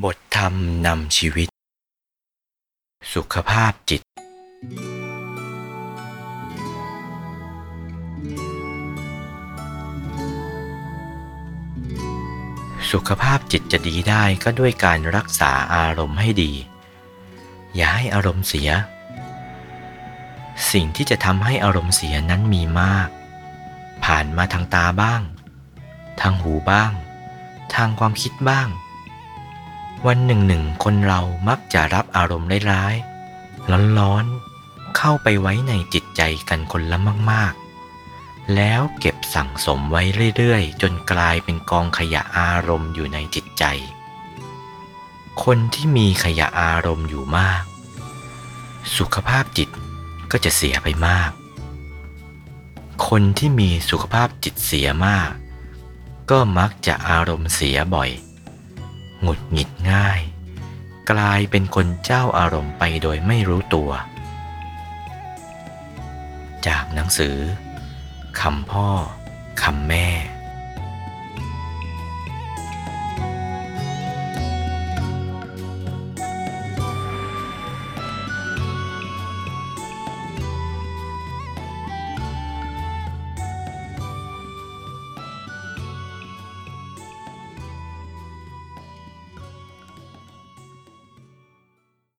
บทธรรมนำชีวิต สุขภาพจิต สุขภาพจิตจะดีได้ก็ด้วยการรักษาอารมณ์ให้ดี อย่าให้อารมณ์เสีย สิ่งที่จะทำให้อารมณ์เสียนั้นมีมาก ผ่านมาทางตาบ้าง ทางหูบ้าง ทางความคิดบ้าง วันหนึ่งหนึ่งคนเรามักจะรับอารมณ์ร้ายๆร้อนๆ เข้าไปไว้ในจิตใจกันคนละมากๆ แล้วเก็บสั่งสมไว้เรื่อยๆ จนกลายเป็นกองขยะอารมณ์อยู่ในจิตใจ คนที่มีขยะอารมณ์อยู่มาก สุขภาพจิตก็จะเสียไปมาก คนที่มีสุขภาพจิตเสียมาก ก็มักจะอารมณ์เสียบ่อย หงุดหงิดง่าย กลายเป็นคนเจ้าอารมณ์ไปโดยไม่รู้ตัว จากหนังสือคำพ่อคำแม่